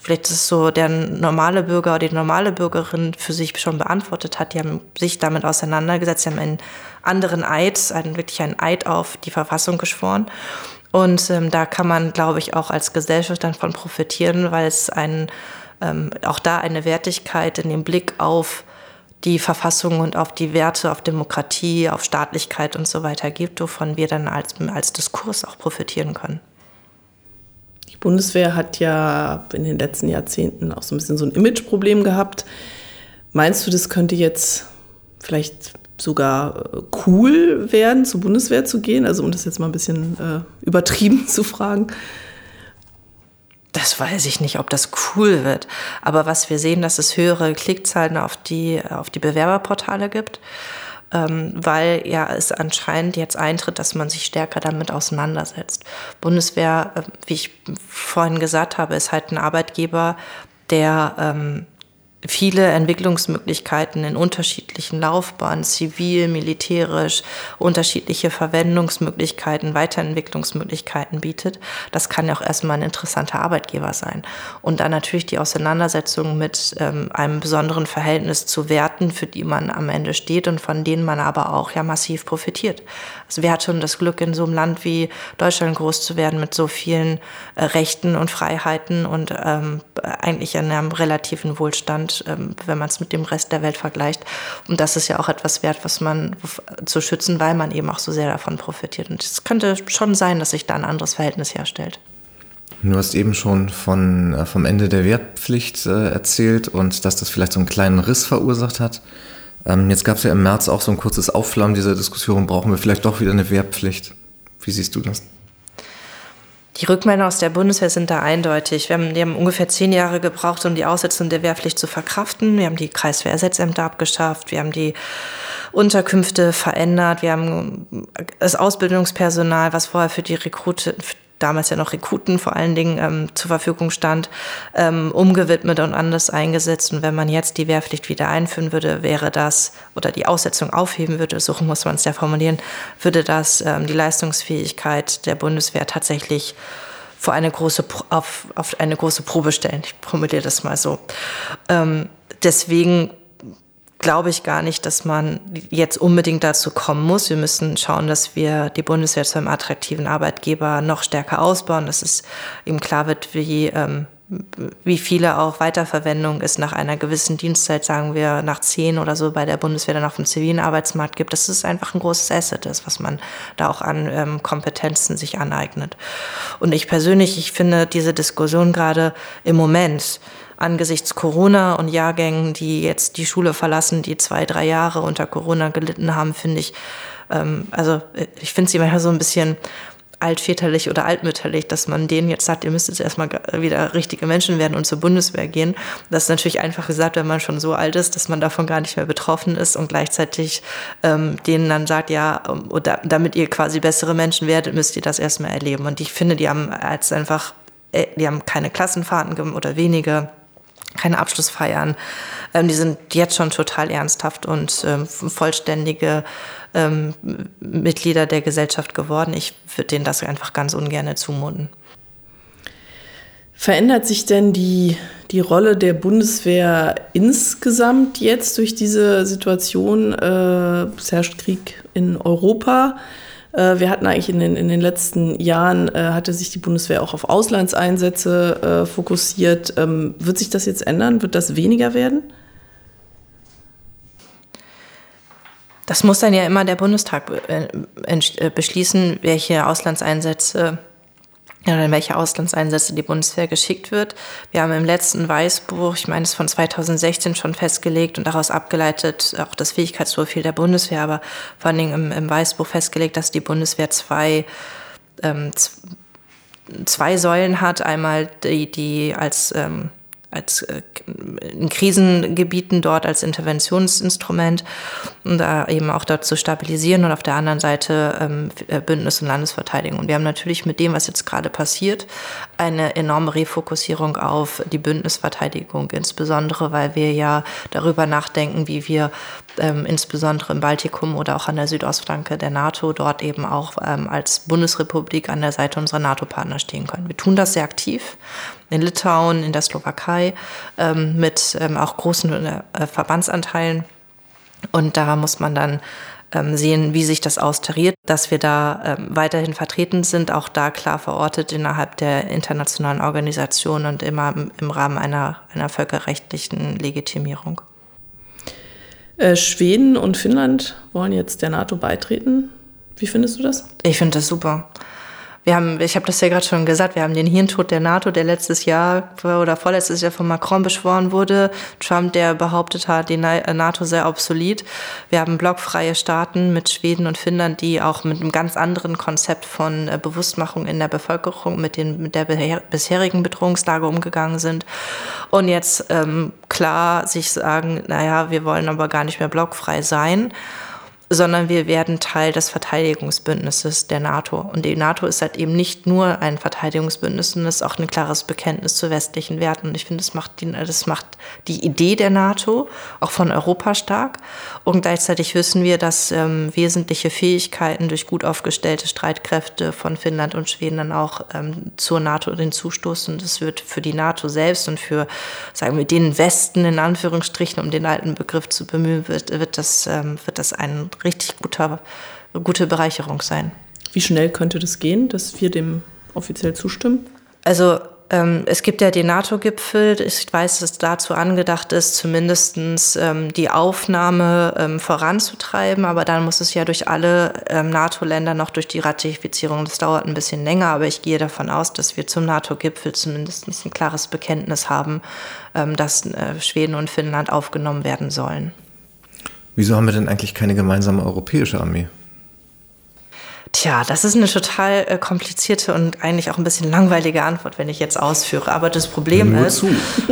C: vielleicht ist so der normale Bürger oder die normale Bürgerin für sich schon beantwortet hat. Die haben sich damit auseinandergesetzt, sie haben einen anderen Eid, einen, wirklich einen Eid auf die Verfassung geschworen. Und ähm, da kann man, glaube ich, auch als Gesellschaft dann von profitieren, weil es einen, ähm, auch da eine Wertigkeit in dem Blick auf die Verfassung und auf die Werte, auf Demokratie, auf Staatlichkeit und so weiter gibt, wovon wir dann als, als Diskurs auch profitieren können.
A: Die Bundeswehr hat ja in den letzten Jahrzehnten auch so ein bisschen so ein Imageproblem gehabt. Meinst du, das könnte jetzt vielleicht sogar äh, cool werden, zur Bundeswehr zu gehen? Also um das jetzt mal ein bisschen äh, übertrieben [LAUGHS] zu fragen
C: das weiß ich nicht, ob das cool wird. Aber was wir sehen, dass es höhere Klickzahlen auf die, auf die Bewerberportale gibt, ähm, weil ja es anscheinend jetzt eintritt, dass man sich stärker damit auseinandersetzt. Bundeswehr, äh, wie ich vorhin gesagt habe, ist halt ein Arbeitgeber, der ähm, viele Entwicklungsmöglichkeiten in unterschiedlichen Laufbahnen, zivil, militärisch, unterschiedliche Verwendungsmöglichkeiten, Weiterentwicklungsmöglichkeiten bietet. Das kann ja auch erstmal ein interessanter Arbeitgeber sein. Und dann natürlich die Auseinandersetzung mit ähm, einem besonderen Verhältnis zu Werten, für die man am Ende steht und von denen man aber auch ja massiv profitiert. Also hat schon das Glück, in so einem Land wie Deutschland groß zu werden mit so vielen äh, Rechten und Freiheiten und ähm, eigentlich in einem relativen Wohlstand ähm, wenn man es mit dem Rest der Welt vergleicht. Und das ist ja auch etwas wert, was man zu schützen, weil man eben auch so sehr davon profitiert. Und es könnte schon sein, dass sich da ein anderes Verhältnis herstellt.
B: Du hast eben schon von, äh, vom Ende der Wehrpflicht äh, erzählt und dass das vielleicht so einen kleinen Riss verursacht hat. Ähm, jetzt gab es ja im März auch so ein kurzes Aufflammen dieser Diskussion, brauchen wir vielleicht doch wieder eine Wehrpflicht. Wie siehst du das?
C: Die Rückmeldungen aus der Bundeswehr sind da eindeutig. Wir haben, die haben ungefähr zehn Jahre gebraucht, um die Aussetzung der Wehrpflicht zu verkraften. Wir haben die Kreiswehrersatzämter abgeschafft. Wir haben die Unterkünfte verändert. Wir haben das Ausbildungspersonal, was vorher für die Rekrute, damals ja noch Rekruten vor allen Dingen ähm, zur Verfügung stand, ähm, umgewidmet und anders eingesetzt. Und wenn man jetzt die Wehrpflicht wieder einführen würde, wäre das, oder die Aussetzung aufheben würde, so [LAUGHS] muss man es ja formulieren, würde das ähm, die Leistungsfähigkeit der Bundeswehr tatsächlich vor eine große, auf, auf eine große Probe stellen. Ich formuliere das mal so. Ähm, deswegen glaube ich gar nicht, dass man jetzt unbedingt dazu kommen muss. Wir müssen schauen, dass wir die Bundeswehr zu einem attraktiven Arbeitgeber noch stärker ausbauen, dass es eben klar wird, wie, ähm, wie viele auch Weiterverwendung es nach einer gewissen Dienstzeit, sagen wir nach zehn oder so bei der Bundeswehr dann auf dem zivilen Arbeitsmarkt gibt, dass es einfach ein großes Asset ist, was man da auch an ähm, Kompetenzen sich aneignet. Und ich persönlich, ich finde diese Diskussion gerade im Moment, angesichts Corona und Jahrgängen, die jetzt die Schule verlassen, die zwei, drei Jahre unter Corona gelitten haben, finde ich, ähm, also ich finde sie manchmal so ein bisschen altväterlich oder altmütterlich, dass man denen jetzt sagt, ihr müsst jetzt erstmal wieder richtige Menschen werden und zur Bundeswehr gehen. Das ist natürlich einfach gesagt, wenn man schon so alt ist, dass man davon gar nicht mehr betroffen ist und gleichzeitig ähm, denen dann sagt, ja, oder, damit ihr quasi bessere Menschen werdet, müsst ihr das erstmal erleben. Und ich finde, die haben als einfach, äh, die haben keine Klassenfahrten oder wenige keine Abschlussfeiern. Ähm, die sind jetzt schon total ernsthaft und ähm, vollständige ähm, Mitglieder der Gesellschaft geworden. Ich würde denen das einfach ganz ungern zumuten.
A: Verändert sich denn die, die Rolle der Bundeswehr insgesamt jetzt durch diese Situation? Äh, es herrscht Krieg in Europa. Äh, wir hatten eigentlich in den, in den letzten Jahren, äh, hatte sich die Bundeswehr auch auf Auslandseinsätze äh, fokussiert. Ähm, wird sich das jetzt ändern? Wird das weniger werden?
C: Das muss dann ja immer der Bundestag beschließen, welche Auslandseinsätze in welche Auslandseinsätze die Bundeswehr geschickt wird. Wir haben im letzten Weißbuch, ich meine es von 2016 schon festgelegt und daraus abgeleitet auch das Fähigkeitsprofil der Bundeswehr, aber vor allen Dingen im, im Weißbuch festgelegt, dass die Bundeswehr zwei ähm, zwei Säulen hat. Einmal die, die als ähm, als äh, in Krisengebieten dort als Interventionsinstrument und da eben auch dort zu stabilisieren und auf der anderen Seite ähm, äh, Bündnis- und Landesverteidigung. Und wir haben natürlich mit dem, was jetzt gerade passiert, eine enorme Refokussierung auf die Bündnisverteidigung, insbesondere weil wir ja darüber nachdenken, wie wir ähm, insbesondere im Baltikum oder auch an der Südostflanke der NATO dort eben auch ähm, als Bundesrepublik an der Seite unserer NATO-Partner stehen können. Wir tun das sehr aktiv in Litauen, in der Slowakei ähm, mit ähm, auch großen äh, Verbandsanteilen. Und da muss man dann ähm, sehen, wie sich das austariert, dass wir da ähm, weiterhin vertreten sind, auch da klar verortet innerhalb der internationalen Organisation und immer im Rahmen einer, einer völkerrechtlichen Legitimierung.
A: Äh, Schweden und Finnland wollen jetzt der NATO beitreten. Wie findest du das?
C: Ich finde das super wir haben, ich habe das ja gerade schon gesagt, wir haben den Hirntod der NATO, der letztes Jahr oder vorletztes Jahr von Macron beschworen wurde. Trump, der behauptet hat, die NATO sei obsolet. Wir haben blockfreie Staaten mit Schweden und Finnland, die auch mit einem ganz anderen Konzept von äh, Bewusstmachung in der Bevölkerung mit, den, mit der bisherigen Bedrohungslage umgegangen sind. Und jetzt ähm, klar sich sagen, naja, wir wollen aber gar nicht mehr blockfrei sein sondern wir werden Teil des Verteidigungsbündnisses der NATO. Und die NATO ist halt eben nicht nur ein Verteidigungsbündnis, sondern es ist auch ein klares Bekenntnis zu westlichen Werten. Und ich finde, das macht, die, das macht die Idee der NATO auch von Europa stark. Und gleichzeitig wissen wir, dass ähm, wesentliche Fähigkeiten durch gut aufgestellte Streitkräfte von Finnland und Schweden dann auch ähm, zur NATO hinzustoßen. Das wird für die NATO selbst und für, sagen wir, den Westen in Anführungsstrichen, um den alten Begriff zu bemühen, wird, wird, das, ähm, wird das ein richtig guter, gute Bereicherung sein.
A: Wie schnell könnte das gehen, dass wir dem offiziell zustimmen?
C: Also ähm, es gibt ja den NATO-Gipfel. Ich weiß, dass dazu angedacht ist, zumindest ähm, die Aufnahme ähm, voranzutreiben. Aber dann muss es ja durch alle ähm, NATO-Länder noch durch die Ratifizierung. Das dauert ein bisschen länger, aber ich gehe davon aus, dass wir zum NATO-Gipfel zumindest ein klares Bekenntnis haben, ähm, dass äh, Schweden und Finnland aufgenommen werden sollen.
B: Wieso haben wir denn eigentlich keine gemeinsame europäische Armee?
C: Tja, das ist eine total äh, komplizierte und eigentlich auch ein bisschen langweilige Antwort, wenn ich jetzt ausführe. Aber das Problem
B: Nur
C: ist,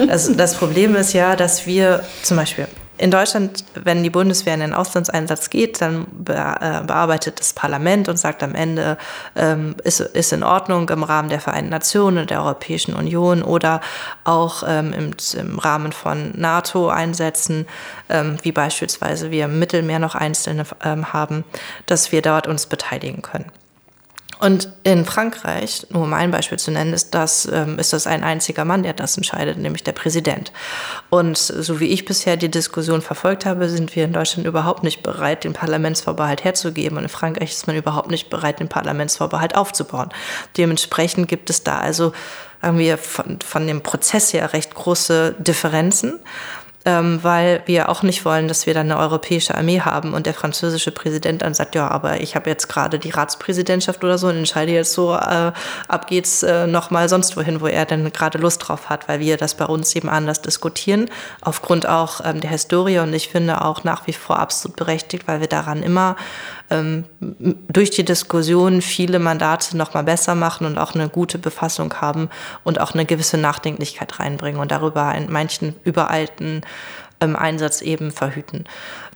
C: also das Problem ist ja, dass wir zum Beispiel in Deutschland, wenn die Bundeswehr in den Auslandseinsatz geht, dann äh, bearbeitet das Parlament und sagt am Ende, ähm, ist, ist in Ordnung im Rahmen der Vereinten Nationen der Europäischen Union oder auch ähm, im, im, Rahmen von NATO-Einsätzen, ähm, wie beispielsweise wir im Mittelmeer noch einzelne ähm, haben, dass wir dort uns beteiligen können. Und in Frankreich, nur um ein Beispiel zu nennen, ist das, ähm, ist das ein einziger Mann, der das entscheidet, nämlich der Präsident. Und so wie ich bisher die Diskussion verfolgt habe, sind wir in Deutschland überhaupt nicht bereit, den Parlamentsvorbehalt herzugeben. Und in Frankreich ist man überhaupt nicht bereit, den Parlamentsvorbehalt aufzubauen. Dementsprechend gibt es da also irgendwie von, von dem Prozess her recht große Differenzen ähm, weil wir auch nicht wollen, dass wir dann eine europäische Armee haben und der französische Präsident dann sagt, ja, aber ich habe jetzt gerade die Ratspräsidentschaft oder so und entscheide jetzt so, äh, ab geht's äh, nochmal sonst wohin, wo er denn gerade Lust drauf hat, weil wir das bei uns eben anders diskutieren, aufgrund auch ähm, der Historie. Und ich finde auch nach wie vor absolut berechtigt, weil wir daran immer ähm, durch die Diskussion viele Mandate noch mal besser machen und auch eine gute Befassung haben und auch eine gewisse Nachdenklichkeit reinbringen und darüber in manchen überalten ähm, Einsatz eben verhüten.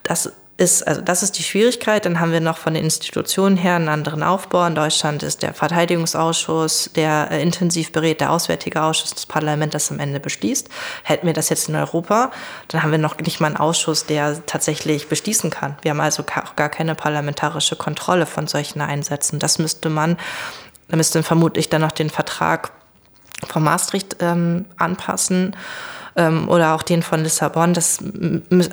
C: Das ist, also das ist die Schwierigkeit. Dann haben wir noch von den Institutionen her einen anderen Aufbau. In Deutschland ist der Verteidigungsausschuss, der äh, intensiv berät, der Auswärtige Ausschuss, das Parlament, das am Ende beschließt. Hätten wir das jetzt in Europa, dann haben wir noch nicht mal einen Ausschuss, der tatsächlich beschließen kann. Wir haben also auch gar keine parlamentarische Kontrolle von solchen Einsätzen. Das müsste man, da müsste vermutlich dann noch den Vertrag von Maastricht ähm, anpassen ähm, oder auch den von Lissabon. Das,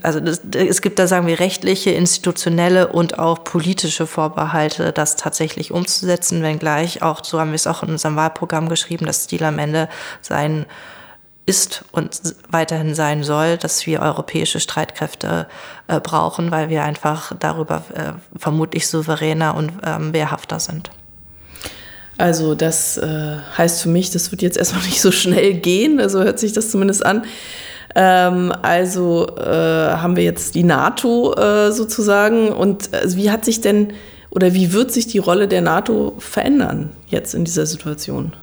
C: also das, es gibt da, sagen wir, rechtliche, institutionelle und auch politische Vorbehalte, das tatsächlich umzusetzen, wenngleich auch, so haben wir es auch in unserem Wahlprogramm geschrieben, das Ziel am Ende sein ist und weiterhin sein soll, dass wir europäische Streitkräfte äh, brauchen, weil wir einfach darüber äh, vermutlich souveräner und ähm, wehrhafter sind.
A: Also das äh, heißt für mich, das wird jetzt erstmal [LAUGHS] nicht so schnell gehen, also hört sich das zumindest an. Ähm, also äh, haben wir jetzt die NATO äh, sozusagen und also wie hat sich denn oder wie wird sich die Rolle der NATO verändern jetzt in dieser Situation?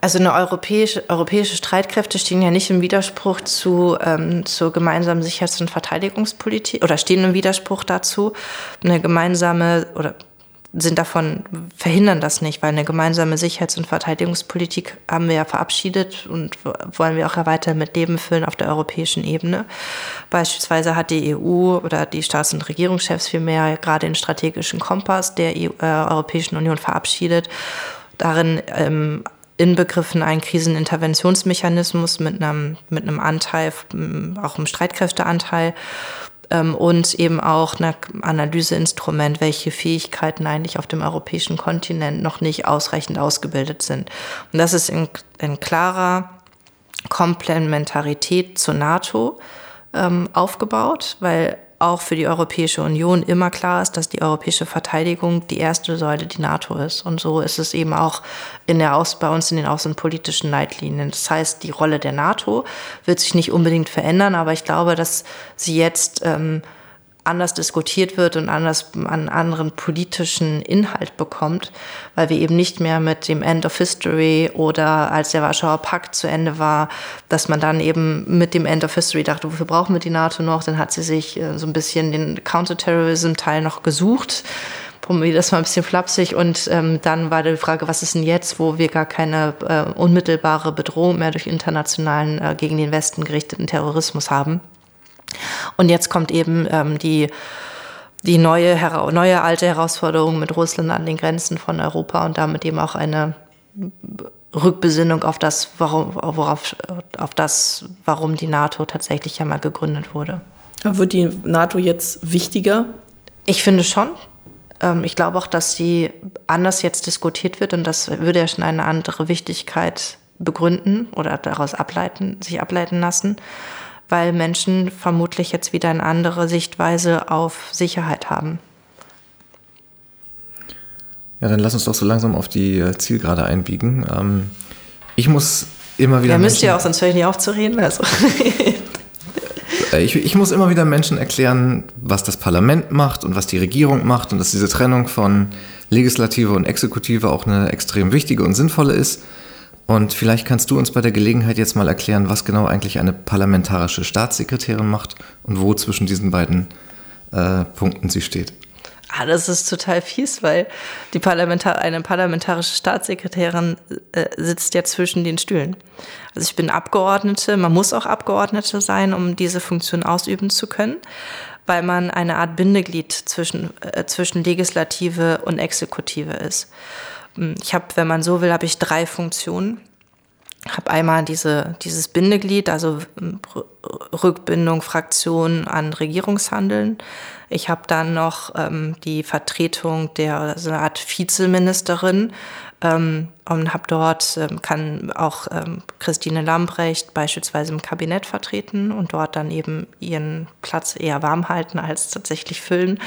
C: Also eine europäische, europäische Streitkräfte stehen ja nicht im Widerspruch zu, ähm, zur gemeinsamen Sicherheits- und Verteidigungspolitik oder stehen im Widerspruch dazu. Eine gemeinsame oder sind davon, verhindern das nicht, weil eine gemeinsame Sicherheits- und Verteidigungspolitik haben wir ja verabschiedet und wollen wir auch erweitern mit Leben füllen auf der europäischen Ebene. Beispielsweise hat die EU oder die Staats- und Regierungschefs vielmehr gerade den strategischen Kompass der EU, äh, Europäischen Union verabschiedet. Darin ähm, inbegriffen einen Kriseninterventionsmechanismus mit einem, mit einem Anteil, auch einem Streitkräfteanteil und eben auch ein Analyseinstrument, welche Fähigkeiten eigentlich auf dem europäischen Kontinent noch nicht ausreichend ausgebildet sind. Und das ist in, in klarer Komplementarität zur NATO ähm, aufgebaut, weil auch für die Europäische Union immer klar ist, dass die europäische Verteidigung die erste Säule die NATO ist. Und so ist es eben auch in der Aus bei uns in den außenpolitischen Leitlinien. Das heißt, die Rolle der NATO wird sich nicht unbedingt verändern, aber ich glaube, dass sie jetzt ähm, anders diskutiert wird und anders einen anderen politischen Inhalt bekommt, weil wir eben nicht mehr mit dem End of History oder als der Warschauer Pakt zu Ende war, dass man dann eben mit dem End of History dachte, wofür brauchen wir die NATO noch? Dann hat sie sich äh, so ein bisschen den Counterterrorism-Teil noch gesucht das mal ein bisschen flapsig. Und ähm, dann war die Frage, was ist denn jetzt, wo wir gar keine äh, unmittelbare Bedrohung mehr durch internationalen äh, gegen den Westen gerichteten Terrorismus haben. Und jetzt kommt eben ähm, die, die neue, neue alte Herausforderung mit Russland an den Grenzen von Europa und damit eben auch eine Rückbesinnung auf das, warum, worauf, auf das, warum die NATO tatsächlich einmal gegründet wurde.
A: Wird die NATO jetzt wichtiger?
C: Ich finde schon. Ähm, ich glaube auch, dass sie anders jetzt diskutiert wird und das würde ja schon eine andere Wichtigkeit begründen oder daraus ableiten, sich ableiten lassen weil Menschen vermutlich jetzt wieder eine andere Sichtweise auf Sicherheit haben.
B: Ja, dann lass uns doch so langsam auf die äh, Zielgerade einbiegen. Ähm, ich muss immer wieder.
C: Ja, müsst ihr auch, sonst höre ich nicht auf zu reden. Also. [LAUGHS]
B: äh, ich, ich muss immer wieder Menschen erklären, was das Parlament macht und was die Regierung macht und dass diese Trennung von Legislative und Exekutive auch eine extrem wichtige und sinnvolle ist. Und vielleicht kannst du uns bei der Gelegenheit jetzt mal erklären, was genau eigentlich eine parlamentarische Staatssekretärin macht und wo zwischen diesen beiden äh, Punkten sie steht.
C: Ah, das ist total fies, weil die Parlamentar eine parlamentarische Staatssekretärin äh, sitzt ja zwischen den Stühlen. Also ich bin Abgeordnete, man muss auch Abgeordnete sein, um diese Funktion ausüben zu können, weil man eine Art Bindeglied zwischen, äh, zwischen Legislative und Exekutive ist. Hm, ich habe, wenn man so will, habe ich drei Funktionen. Ich habe einmal diese, dieses Bindeglied, also hm, Rückbindung Fraktionen an Regierungshandeln. Ich habe dann noch ähm, die Vertretung der so eine Art Vizeministerin ähm, und habe dort ähm, kann auch ähm, Christine Lambrecht beispielsweise im Kabinett vertreten und dort dann eben ihren Platz eher warm halten als tatsächlich füllen.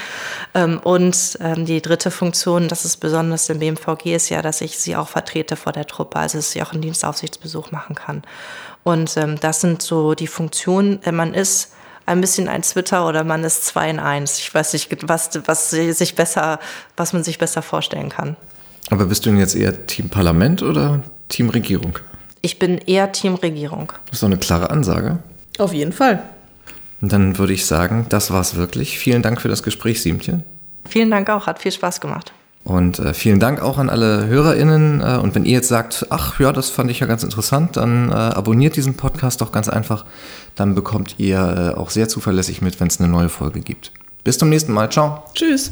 C: Ähm, und ähm, die dritte Funktion, das ist besonders im BMVG, ist ja, dass ich sie auch vertrete vor der Truppe, also dass sie auch einen Dienstaufsichtsbesuch machen kann. Und ähm, das sind so die Funktionen. Äh, man ist ein bisschen ein Twitter oder man ist zwei in eins. Ich weiß nicht, was, was, sich besser, was man sich besser vorstellen kann.
B: Aber bist du denn jetzt eher Team Parlament oder Team Regierung?
C: Ich bin eher Team Regierung.
B: Das ist doch eine klare Ansage.
A: Auf jeden Fall.
B: Und dann würde ich sagen, das war's wirklich. Vielen Dank für das Gespräch, Siemtje.
C: Vielen Dank auch, hat viel Spaß gemacht.
B: Und äh, vielen Dank auch an alle HörerInnen. Äh, und wenn ihr jetzt sagt, ach ja, das fand ich ja ganz interessant, dann äh, abonniert diesen Podcast doch ganz einfach. Dann bekommt ihr äh, auch sehr zuverlässig mit, wenn es eine neue Folge gibt. Bis zum nächsten Mal. Ciao.
A: Tschüss.